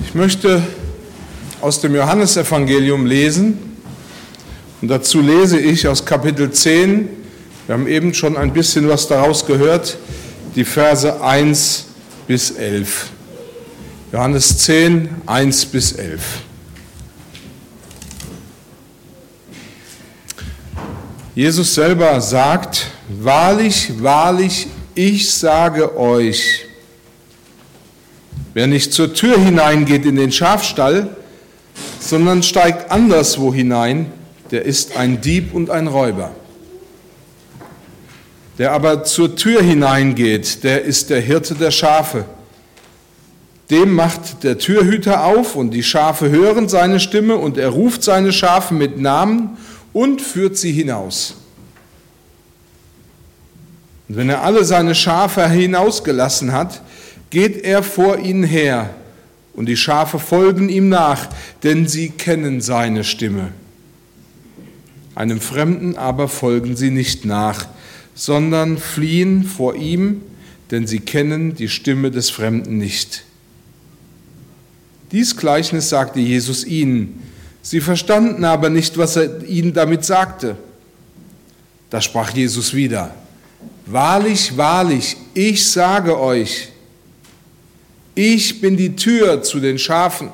Ich möchte aus dem Johannesevangelium lesen und dazu lese ich aus Kapitel 10, wir haben eben schon ein bisschen was daraus gehört, die Verse 1 bis 11. Johannes 10, 1 bis 11. Jesus selber sagt, wahrlich, wahrlich, ich sage euch, wer nicht zur Tür hineingeht in den Schafstall, sondern steigt anderswo hinein, der ist ein Dieb und ein Räuber. Der aber zur Tür hineingeht, der ist der Hirte der Schafe. Dem macht der Türhüter auf und die Schafe hören seine Stimme und er ruft seine Schafe mit Namen und führt sie hinaus. Und wenn er alle seine Schafe hinausgelassen hat, geht er vor ihnen her, und die Schafe folgen ihm nach, denn sie kennen seine Stimme. Einem Fremden aber folgen sie nicht nach, sondern fliehen vor ihm, denn sie kennen die Stimme des Fremden nicht. Dies Gleichnis sagte Jesus ihnen. Sie verstanden aber nicht, was er ihnen damit sagte. Da sprach Jesus wieder. Wahrlich, wahrlich, ich sage euch, ich bin die Tür zu den Schafen.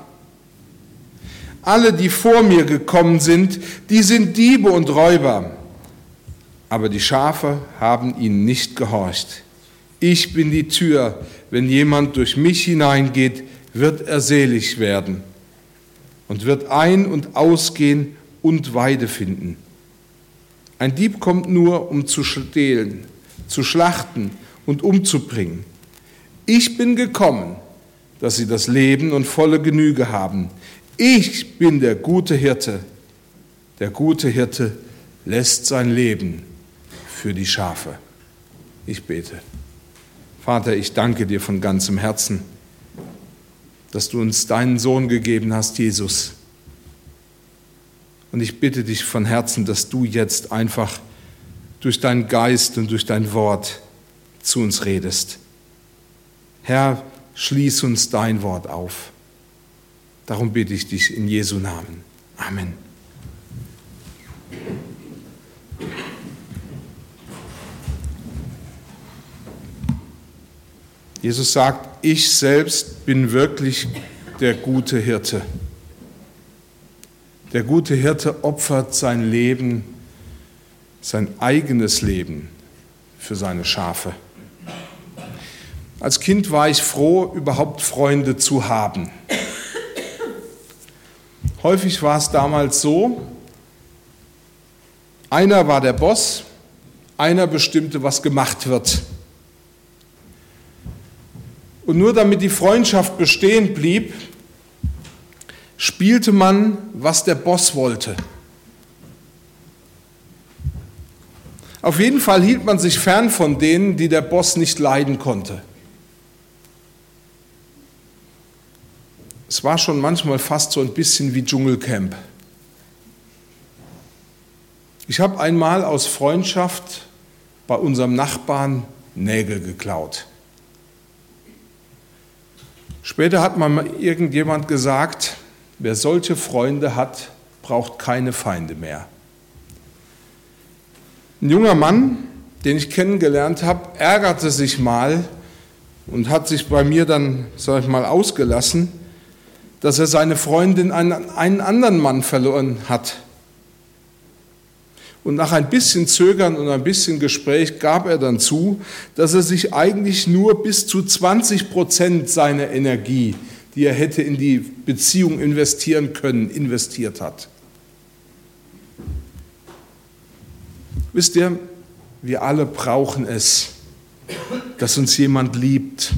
Alle, die vor mir gekommen sind, die sind Diebe und Räuber, aber die Schafe haben ihnen nicht gehorcht. Ich bin die Tür, wenn jemand durch mich hineingeht, wird er selig werden und wird ein- und ausgehen und Weide finden. Ein Dieb kommt nur, um zu stehlen, zu schlachten und umzubringen. Ich bin gekommen, dass sie das Leben und volle Genüge haben. Ich bin der gute Hirte. Der gute Hirte lässt sein Leben für die Schafe. Ich bete. Vater, ich danke dir von ganzem Herzen, dass du uns deinen Sohn gegeben hast, Jesus. Und ich bitte dich von Herzen, dass du jetzt einfach durch deinen Geist und durch dein Wort zu uns redest. Herr, schließ uns dein Wort auf. Darum bitte ich dich in Jesu Namen. Amen. Jesus sagt, ich selbst bin wirklich der gute Hirte. Der gute Hirte opfert sein Leben sein eigenes Leben für seine Schafe. Als Kind war ich froh, überhaupt Freunde zu haben. Häufig war es damals so, einer war der Boss, einer bestimmte, was gemacht wird. Und nur damit die Freundschaft bestehen blieb, spielte man, was der Boss wollte. Auf jeden Fall hielt man sich fern von denen, die der Boss nicht leiden konnte. Es war schon manchmal fast so ein bisschen wie Dschungelcamp. Ich habe einmal aus Freundschaft bei unserem Nachbarn Nägel geklaut. Später hat mal irgendjemand gesagt, wer solche Freunde hat, braucht keine Feinde mehr. Ein junger Mann, den ich kennengelernt habe, ärgerte sich mal und hat sich bei mir dann, sag ich mal, ausgelassen, dass er seine Freundin an einen anderen Mann verloren hat. Und nach ein bisschen Zögern und ein bisschen Gespräch gab er dann zu, dass er sich eigentlich nur bis zu 20 Prozent seiner Energie, die er hätte in die Beziehung investieren können, investiert hat. Wisst ihr, wir alle brauchen es, dass uns jemand liebt.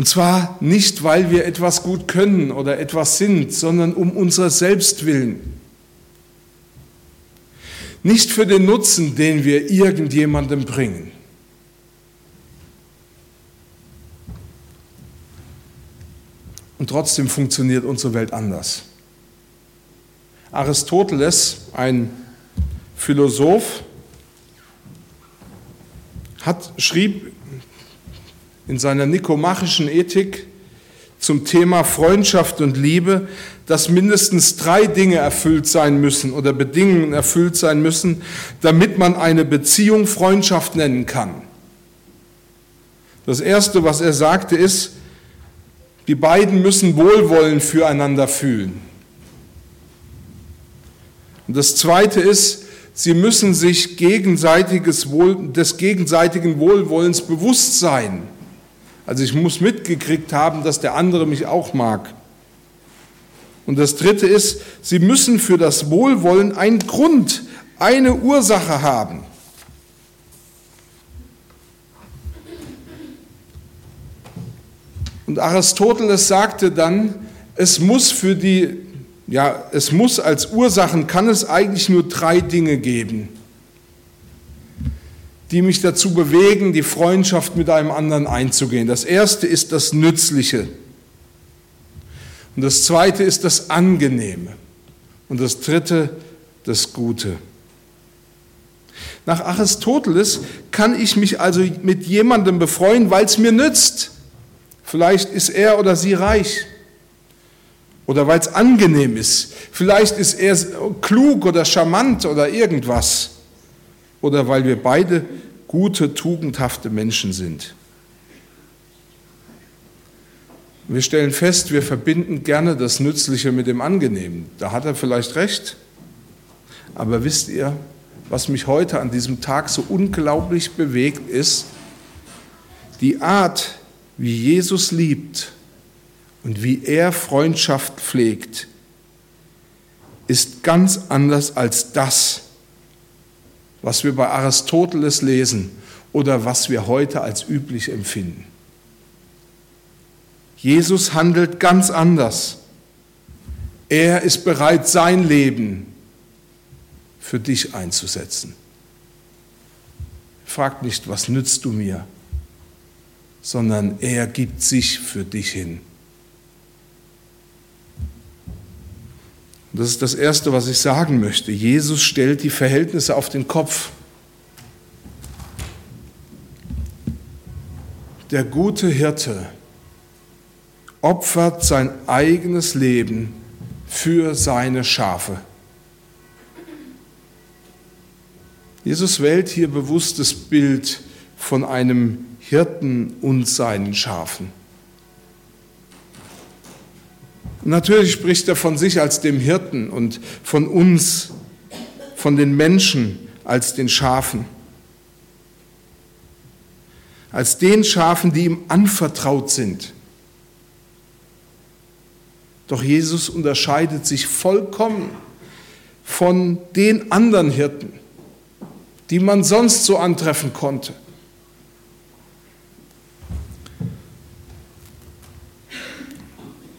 Und zwar nicht, weil wir etwas gut können oder etwas sind, sondern um unser Selbst willen. Nicht für den Nutzen, den wir irgendjemandem bringen. Und trotzdem funktioniert unsere Welt anders. Aristoteles, ein Philosoph, hat, schrieb in seiner nikomachischen Ethik, zum Thema Freundschaft und Liebe, dass mindestens drei Dinge erfüllt sein müssen oder Bedingungen erfüllt sein müssen, damit man eine Beziehung Freundschaft nennen kann. Das Erste, was er sagte, ist, die beiden müssen Wohlwollen füreinander fühlen. Und das Zweite ist, sie müssen sich gegenseitiges Wohl, des gegenseitigen Wohlwollens bewusst sein. Also ich muss mitgekriegt haben, dass der andere mich auch mag. Und das Dritte ist, sie müssen für das Wohlwollen einen Grund, eine Ursache haben. Und Aristoteles sagte dann, es muss für die, ja, es muss als Ursachen, kann es eigentlich nur drei Dinge geben, die mich dazu bewegen, die Freundschaft mit einem anderen einzugehen. Das erste ist das Nützliche. Und das zweite ist das Angenehme. Und das dritte das Gute. Nach Aristoteles kann ich mich also mit jemandem befreuen, weil es mir nützt. Vielleicht ist er oder sie reich. Oder weil es angenehm ist. Vielleicht ist er klug oder charmant oder irgendwas. Oder weil wir beide gute, tugendhafte Menschen sind. Wir stellen fest, wir verbinden gerne das Nützliche mit dem Angenehmen. Da hat er vielleicht recht. Aber wisst ihr, was mich heute an diesem Tag so unglaublich bewegt ist? Die Art, wie Jesus liebt und wie er Freundschaft pflegt, ist ganz anders als das, was wir bei Aristoteles lesen oder was wir heute als üblich empfinden. Jesus handelt ganz anders. Er ist bereit, sein Leben für dich einzusetzen. Frag nicht, was nützt du mir, sondern er gibt sich für dich hin. Das ist das Erste, was ich sagen möchte. Jesus stellt die Verhältnisse auf den Kopf. Der gute Hirte opfert sein eigenes Leben für seine Schafe. Jesus wählt hier bewusstes Bild von einem Hirten und seinen Schafen. Natürlich spricht er von sich als dem Hirten und von uns, von den Menschen als den Schafen. Als den Schafen, die ihm anvertraut sind. Doch Jesus unterscheidet sich vollkommen von den anderen Hirten, die man sonst so antreffen konnte.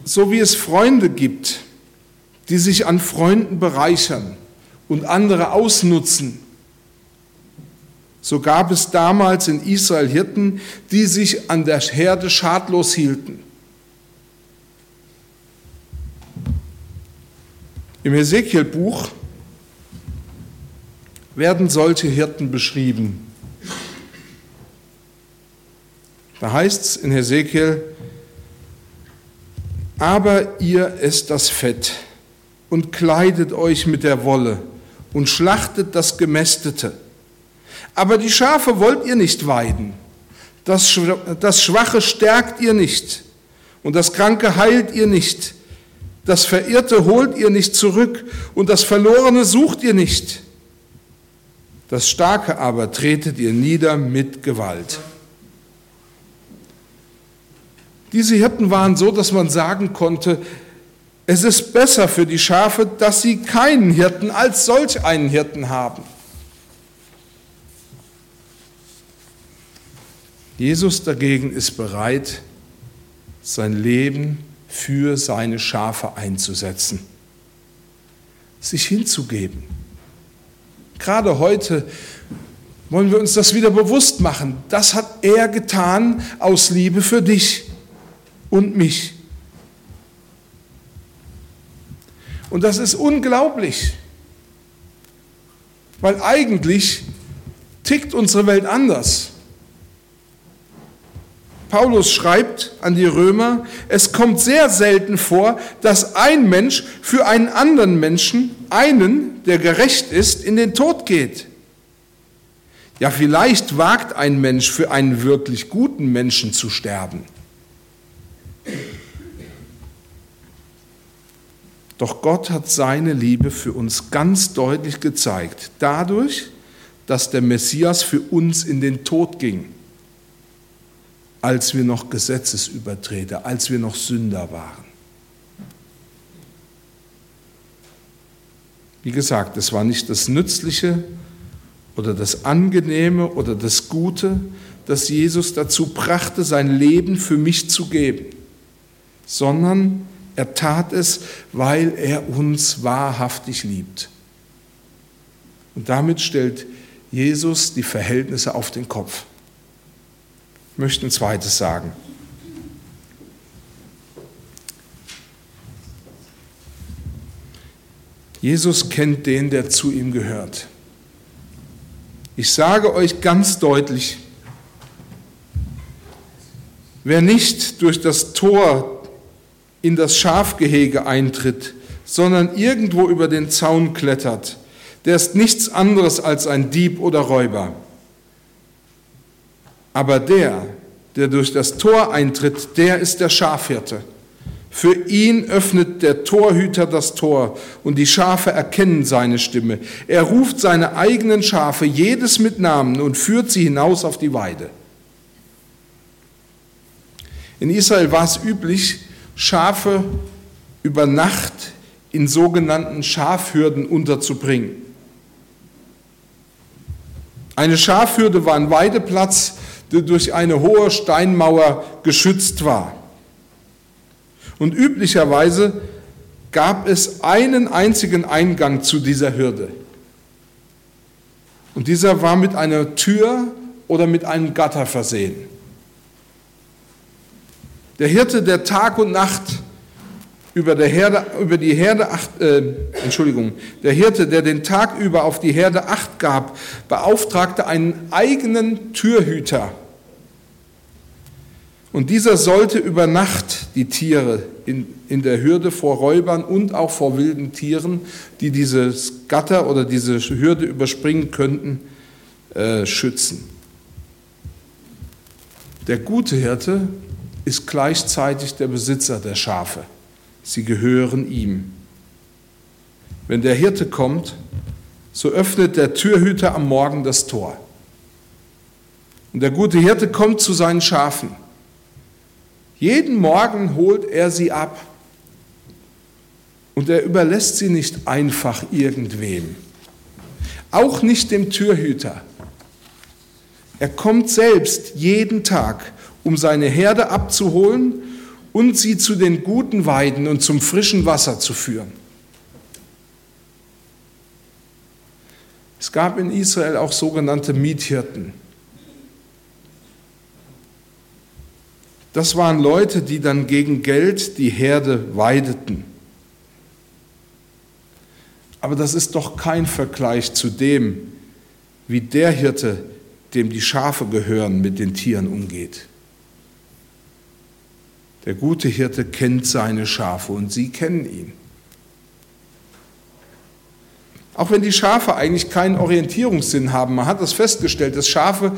So wie es Freunde gibt, die sich an Freunden bereichern und andere ausnutzen, so gab es damals in Israel Hirten, die sich an der Herde schadlos hielten. Im Hesekiel-Buch werden solche Hirten beschrieben. Da heißt es in Hesekiel, aber ihr esst das Fett und kleidet euch mit der Wolle und schlachtet das Gemästete. Aber die Schafe wollt ihr nicht weiden. Das, Schwache stärkt ihr nicht und das Kranke heilt ihr nicht. Das Verirrte holt ihr nicht zurück und das Verlorene sucht ihr nicht. Das Starke aber tretet ihr nieder mit Gewalt. Diese Hirten waren so, dass man sagen konnte, es ist besser für die Schafe, dass sie keinen Hirten als solch einen Hirten haben. Jesus dagegen ist bereit, sein Leben für seine Schafe einzusetzen, sich hinzugeben. Gerade heute wollen wir uns das wieder bewusst machen. Das hat er getan aus Liebe für dich und mich. Und das ist unglaublich, weil eigentlich tickt unsere Welt anders. Paulus schreibt an die Römer, es kommt sehr selten vor, dass ein Mensch für einen anderen Menschen, einen, der gerecht ist, in den Tod geht. Ja, vielleicht wagt ein Mensch für einen wirklich guten Menschen zu sterben. Doch Gott hat seine Liebe für uns ganz deutlich gezeigt, dadurch, dass der Messias für uns in den Tod ging, als wir noch Gesetzesübertreter, als wir noch Sünder waren. Wie gesagt, es war nicht das Nützliche oder das Angenehme oder das Gute, das Jesus dazu brachte, sein Leben für mich zu geben, sondern er tat es, weil er uns wahrhaftig liebt. Und damit stellt Jesus die Verhältnisse auf den Kopf. Ich möchte ein zweites sagen. Jesus kennt den, der zu ihm gehört. Ich sage euch ganz deutlich, wer nicht durch das Tor in das Schafgehege eintritt, sondern irgendwo über den Zaun klettert, der ist nichts anderes als ein Dieb oder Räuber. Aber der, der durch das Tor eintritt, der ist der Schafhirte. Für ihn öffnet der Torhüter das Tor und die Schafe erkennen seine Stimme. Er ruft seine eigenen Schafe, jedes mit Namen, und führt sie hinaus auf die Weide. In Israel war es üblich, Schafe über Nacht in sogenannten Schafhürden unterzubringen. Eine Schafhürde war ein Weideplatz, der durch eine hohe Steinmauer geschützt war. Und üblicherweise gab es einen einzigen Eingang zu dieser Hürde. Und dieser war mit einer Tür oder mit einem Gatter versehen. Der Hirte, der Tag und Nacht über, der Herde, über die Herde acht, äh, Entschuldigung, der Hirte, der den Tag über auf die Herde acht gab, beauftragte einen eigenen Türhüter. Und dieser sollte über Nacht die Tiere in, in der Hürde vor Räubern und auch vor wilden Tieren, die dieses Gatter oder diese Hürde überspringen könnten, äh, schützen. Der gute Hirte ist gleichzeitig der Besitzer der Schafe. Sie gehören ihm. Wenn der Hirte kommt, so öffnet der Türhüter am Morgen das Tor. Und der gute Hirte kommt zu seinen Schafen. Jeden Morgen holt er sie ab. Und er überlässt sie nicht einfach irgendwem. Auch nicht dem Türhüter. Er kommt selbst jeden Tag um seine Herde abzuholen und sie zu den guten Weiden und zum frischen Wasser zu führen. Es gab in Israel auch sogenannte Miethirten. Das waren Leute, die dann gegen Geld die Herde weideten. Aber das ist doch kein Vergleich zu dem, wie der Hirte, dem die Schafe gehören, mit den Tieren umgeht. Der gute Hirte kennt seine Schafe und sie kennen ihn. Auch wenn die Schafe eigentlich keinen Orientierungssinn haben, man hat das festgestellt, dass Schafe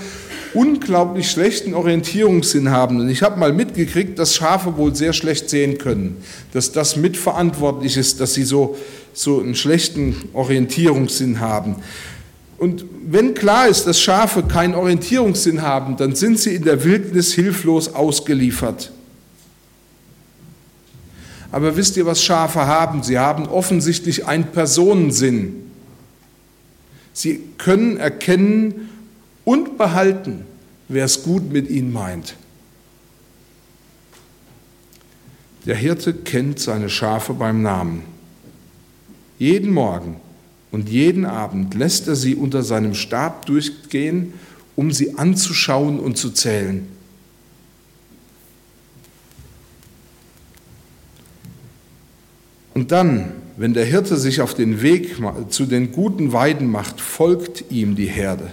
unglaublich schlechten Orientierungssinn haben. Und ich habe mal mitgekriegt, dass Schafe wohl sehr schlecht sehen können, dass das mitverantwortlich ist, dass sie so, so einen schlechten Orientierungssinn haben. Und wenn klar ist, dass Schafe keinen Orientierungssinn haben, dann sind sie in der Wildnis hilflos ausgeliefert. Aber wisst ihr, was Schafe haben? Sie haben offensichtlich einen Personensinn. Sie können erkennen und behalten, wer es gut mit ihnen meint. Der Hirte kennt seine Schafe beim Namen. Jeden Morgen und jeden Abend lässt er sie unter seinem Stab durchgehen, um sie anzuschauen und zu zählen. Und dann, wenn der Hirte sich auf den Weg zu den guten Weiden macht, folgt ihm die Herde.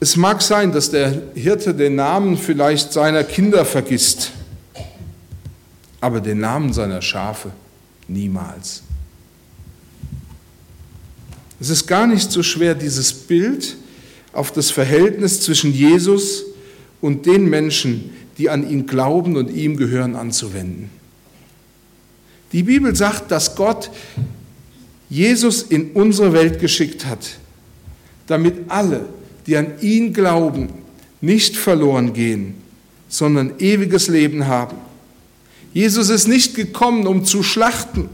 Es mag sein, dass der Hirte den Namen vielleicht seiner Kinder vergisst, aber den Namen seiner Schafe niemals. Es ist gar nicht so schwer, dieses Bild auf das Verhältnis zwischen Jesus und den Menschen, die an ihn glauben und ihm gehören, anzuwenden. Die Bibel sagt, dass Gott Jesus in unsere Welt geschickt hat, damit alle, die an ihn glauben, nicht verloren gehen, sondern ewiges Leben haben. Jesus ist nicht gekommen, um zu schlachten,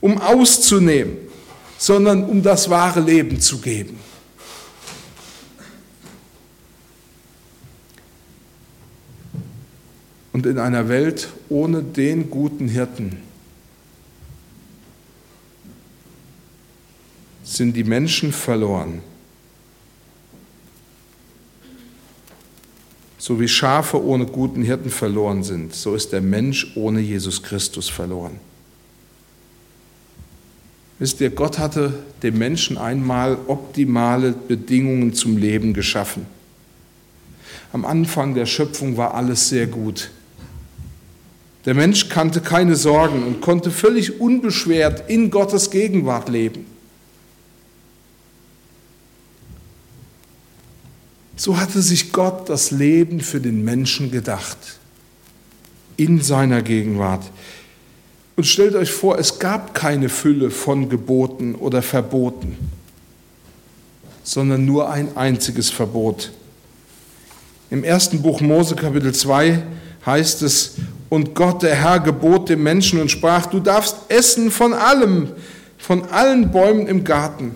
um auszunehmen, sondern um das wahre Leben zu geben. Und in einer Welt ohne den guten Hirten sind die Menschen verloren. So wie Schafe ohne guten Hirten verloren sind, so ist der Mensch ohne Jesus Christus verloren. Wisst ihr, Gott hatte dem Menschen einmal optimale Bedingungen zum Leben geschaffen. Am Anfang der Schöpfung war alles sehr gut. Der Mensch kannte keine Sorgen und konnte völlig unbeschwert in Gottes Gegenwart leben. So hatte sich Gott das Leben für den Menschen gedacht, in seiner Gegenwart. Und stellt euch vor, es gab keine Fülle von Geboten oder Verboten, sondern nur ein einziges Verbot. Im ersten Buch Mose Kapitel 2 heißt es, und Gott, der Herr, gebot dem Menschen und sprach, du darfst essen von allem, von allen Bäumen im Garten,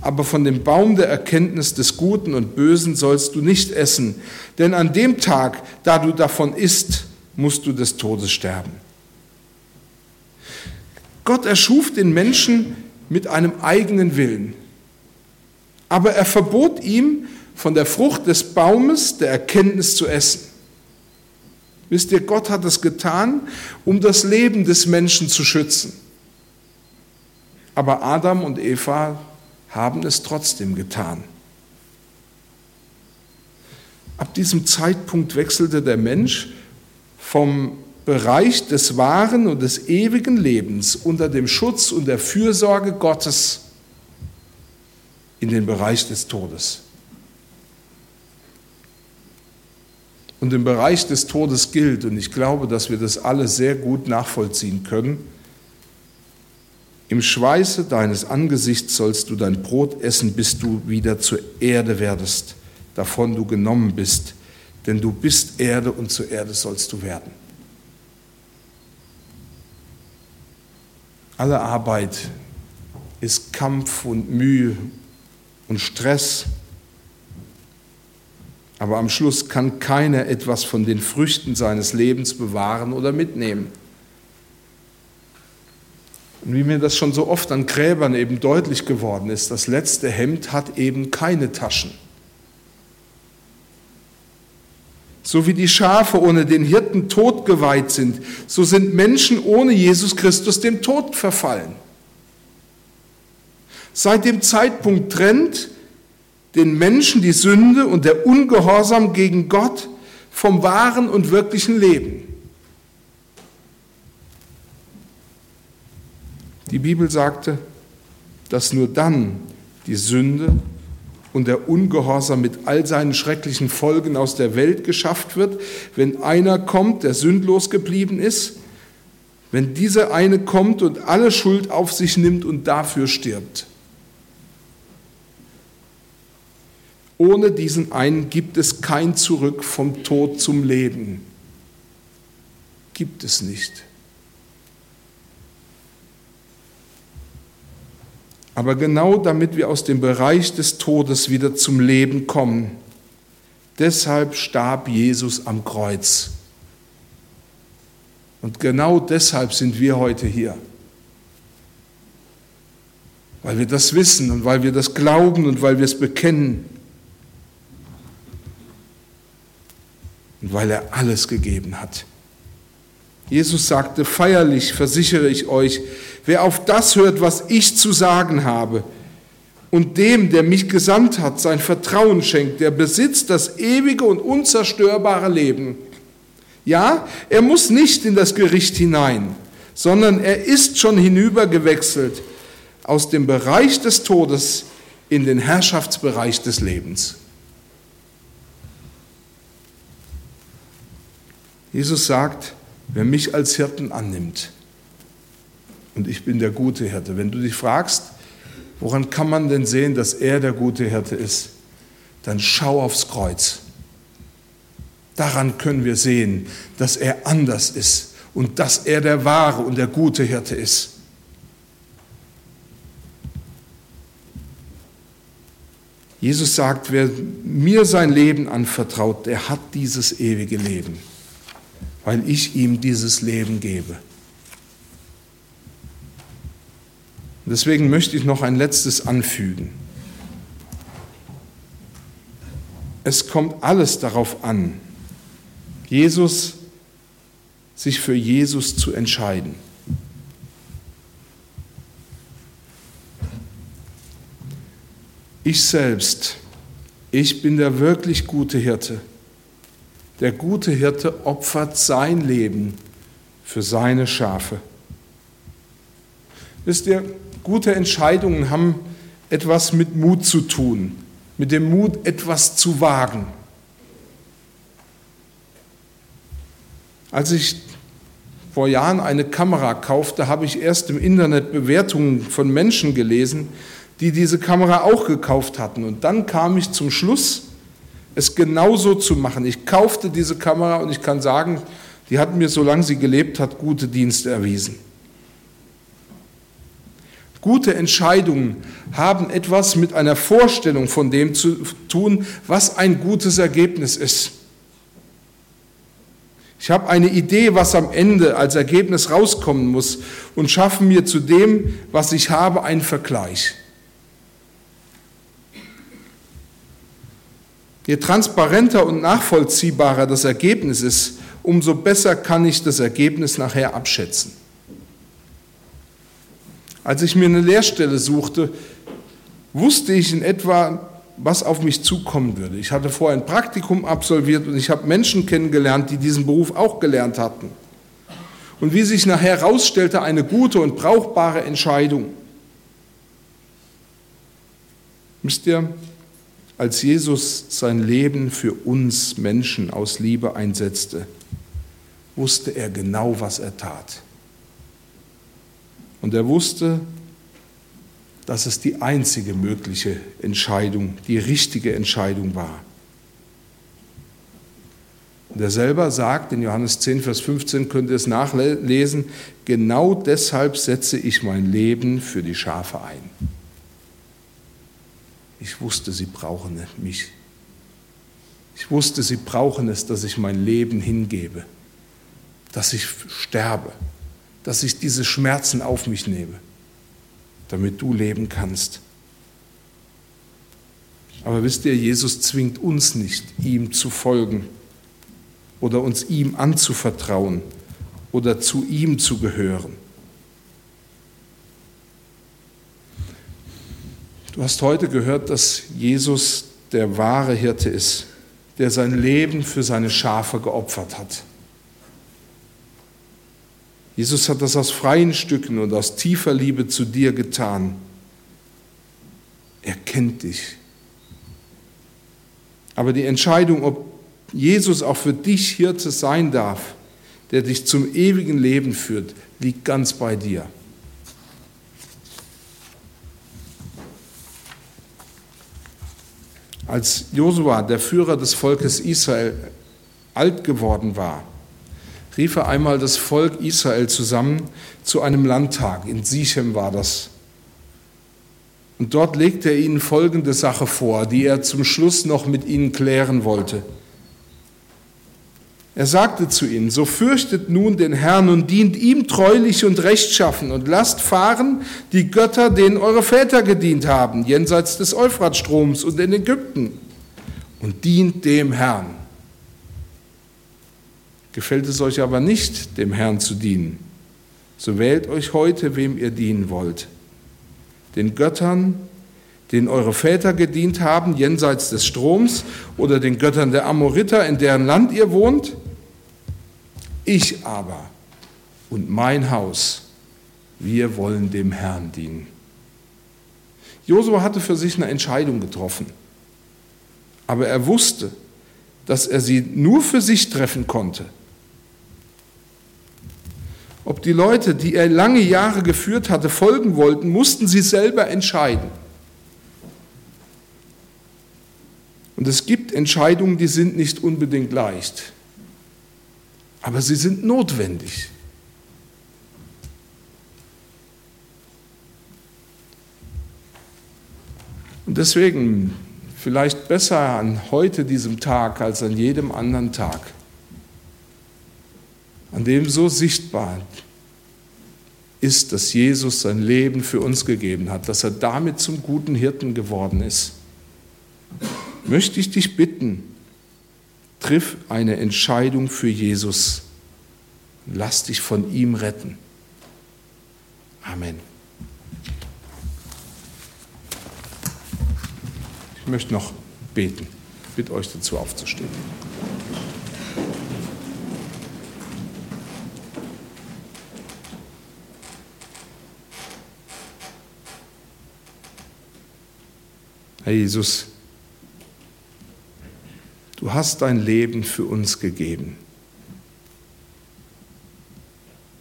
aber von dem Baum der Erkenntnis des Guten und Bösen sollst du nicht essen, denn an dem Tag, da du davon isst, musst du des Todes sterben. Gott erschuf den Menschen mit einem eigenen Willen, aber er verbot ihm, von der Frucht des Baumes der Erkenntnis zu essen. Wisst ihr, Gott hat es getan, um das Leben des Menschen zu schützen. Aber Adam und Eva haben es trotzdem getan. Ab diesem Zeitpunkt wechselte der Mensch vom Bereich des wahren und des ewigen Lebens unter dem Schutz und der Fürsorge Gottes in den Bereich des Todes. Und im Bereich des Todes gilt, und ich glaube, dass wir das alle sehr gut nachvollziehen können, im Schweiße deines Angesichts sollst du dein Brot essen, bis du wieder zur Erde werdest, davon du genommen bist, denn du bist Erde und zur Erde sollst du werden. Alle Arbeit ist Kampf und Mühe und Stress, aber am Schluss kann keiner etwas von den Früchten seines Lebens bewahren oder mitnehmen. Und wie mir das schon so oft an Gräbern eben deutlich geworden ist, das letzte Hemd hat eben keine Taschen. So wie die Schafe ohne den Hirten tot geweiht sind, so sind Menschen ohne Jesus Christus dem Tod verfallen. Seit dem Zeitpunkt trennt den Menschen die Sünde und der Ungehorsam gegen Gott vom wahren und wirklichen Leben. Die Bibel sagte, dass nur dann die Sünde und der Ungehorsam mit all seinen schrecklichen Folgen aus der Welt geschafft wird, wenn einer kommt, der sündlos geblieben ist, wenn dieser eine kommt und alle Schuld auf sich nimmt und dafür stirbt. Ohne diesen einen gibt es kein Zurück vom Tod zum Leben. Gibt es nicht. Aber genau damit wir aus dem Bereich des Todes wieder zum Leben kommen, deshalb starb Jesus am Kreuz. Und genau deshalb sind wir heute hier. Weil wir das wissen und weil wir das glauben und weil wir es bekennen. Und weil er alles gegeben hat. Jesus sagte, feierlich versichere ich euch, wer auf das hört, was ich zu sagen habe und dem, der mich gesandt hat, sein Vertrauen schenkt, der besitzt das ewige und unzerstörbare Leben. Ja, er muss nicht in das Gericht hinein, sondern er ist schon hinübergewechselt aus dem Bereich des Todes in den Herrschaftsbereich des Lebens. Jesus sagt, wer mich als Hirten annimmt, und ich bin der gute Hirte. Wenn du dich fragst, woran kann man denn sehen, dass er der gute Hirte ist, dann schau aufs Kreuz. Daran können wir sehen, dass er anders ist und dass er der wahre und der gute Hirte ist. Jesus sagt, wer mir sein Leben anvertraut, der hat dieses ewige Leben, weil ich ihm dieses Leben gebe. deswegen möchte ich noch ein letztes anfügen. Es kommt alles darauf an, Jesus, sich für Jesus zu entscheiden. Ich selbst, ich bin der wirklich gute Hirte. Der gute Hirte opfert sein Leben für seine Schafe. Wisst ihr, gute Entscheidungen haben etwas mit Mut zu tun, mit dem Mut, etwas zu wagen. Als ich vor Jahren eine Kamera kaufte, habe ich erst im Internet Bewertungen von Menschen gelesen, die diese Kamera auch gekauft hatten. Und dann kam ich zum Schluss, es genauso zu machen. Ich kaufte diese Kamera und ich kann sagen, die hat mir, solange sie gelebt hat, gute Dienste erwiesen. Gute Entscheidungen haben etwas mit einer Vorstellung von dem zu tun, was ein gutes Ergebnis ist. Ich habe eine Idee, was am Ende als Ergebnis rauskommen muss und schaffe mir zu dem, was ich habe, einen Vergleich. Je transparenter und nachvollziehbarer das Ergebnis ist, umso besser kann ich das Ergebnis nachher abschätzen. Als ich mir eine Lehrstelle suchte, wusste ich in etwa, was auf mich zukommen würde. Ich hatte vorher ein Praktikum absolviert und ich habe Menschen kennengelernt, die diesen Beruf auch gelernt hatten. Und wie sich nachher herausstellte, eine gute und brauchbare Entscheidung. Wisst ihr, als Jesus sein Leben für uns Menschen aus Liebe einsetzte, wusste er genau, was er tat. Und er wusste, dass es die einzige mögliche Entscheidung, die richtige Entscheidung war. Und er selber sagt in Johannes 10, Vers 15, könnt ihr es nachlesen, genau deshalb setze ich mein Leben für die Schafe ein. Ich wusste, sie brauchen mich. Ich wusste, sie brauchen es, dass ich mein Leben hingebe, dass ich sterbe, dass ich diese Schmerzen auf mich nehme, damit du leben kannst. Aber wisst ihr, Jesus zwingt uns nicht, ihm zu folgen oder uns ihm anzuvertrauen oder zu ihm zu gehören. Du hast heute gehört, dass Jesus der wahre Hirte ist, der sein Leben für seine Schafe geopfert hat. Jesus hat das aus freien Stücken und aus tiefer Liebe zu dir getan. Er kennt dich. Aber die Entscheidung, ob Jesus auch für dich Hirte sein darf, der dich zum ewigen Leben führt, liegt ganz bei dir. Als Josua, der Führer des Volkes Israel, alt geworden war, rief er einmal das Volk Israel zusammen zu einem Landtag. In Sichem war das. Und dort legte er ihnen folgende Sache vor, die er zum Schluss noch mit ihnen klären wollte. Er sagte zu ihnen, so fürchtet nun den Herrn und dient ihm treulich und rechtschaffen und lasst fahren die Götter, denen eure Väter gedient haben, jenseits des Euphratstroms und in Ägypten, und dient dem Herrn. Gefällt es euch aber nicht, dem Herrn zu dienen, so wählt euch heute, wem ihr dienen wollt. Den Göttern, den eure Väter gedient haben, jenseits des Stroms, oder den Göttern der Amoriter, in deren Land ihr wohnt? Ich aber und mein Haus, wir wollen dem Herrn dienen. Josua hatte für sich eine Entscheidung getroffen, aber er wusste, dass er sie nur für sich treffen konnte. Ob die Leute, die er lange Jahre geführt hatte, folgen wollten, mussten sie selber entscheiden. Und es gibt Entscheidungen, die sind nicht unbedingt leicht, aber sie sind notwendig. Und deswegen vielleicht besser an heute diesem Tag als an jedem anderen Tag, an dem so sichtbar ist, dass Jesus sein Leben für uns gegeben hat, dass er damit zum guten Hirten geworden ist möchte ich dich bitten, triff eine Entscheidung für Jesus. Lass dich von ihm retten. Amen. Ich möchte noch beten. Ich bitte euch dazu aufzustehen. Herr Jesus, Du hast dein Leben für uns gegeben.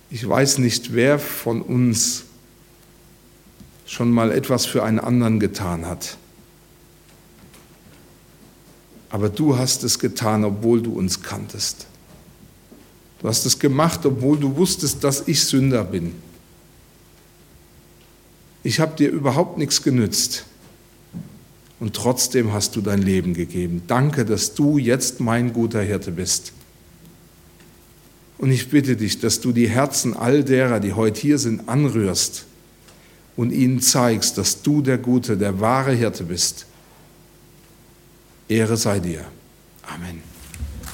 Ich weiß nicht, wer von uns schon mal etwas für einen anderen getan hat. Aber du hast es getan, obwohl du uns kanntest. Du hast es gemacht, obwohl du wusstest, dass ich Sünder bin. Ich habe dir überhaupt nichts genützt und trotzdem hast du dein Leben gegeben. Danke, dass du jetzt mein guter Hirte bist. Und ich bitte dich, dass du die Herzen all derer, die heute hier sind, anrührst und ihnen zeigst, dass du der gute, der wahre Hirte bist. Ehre sei dir. Amen.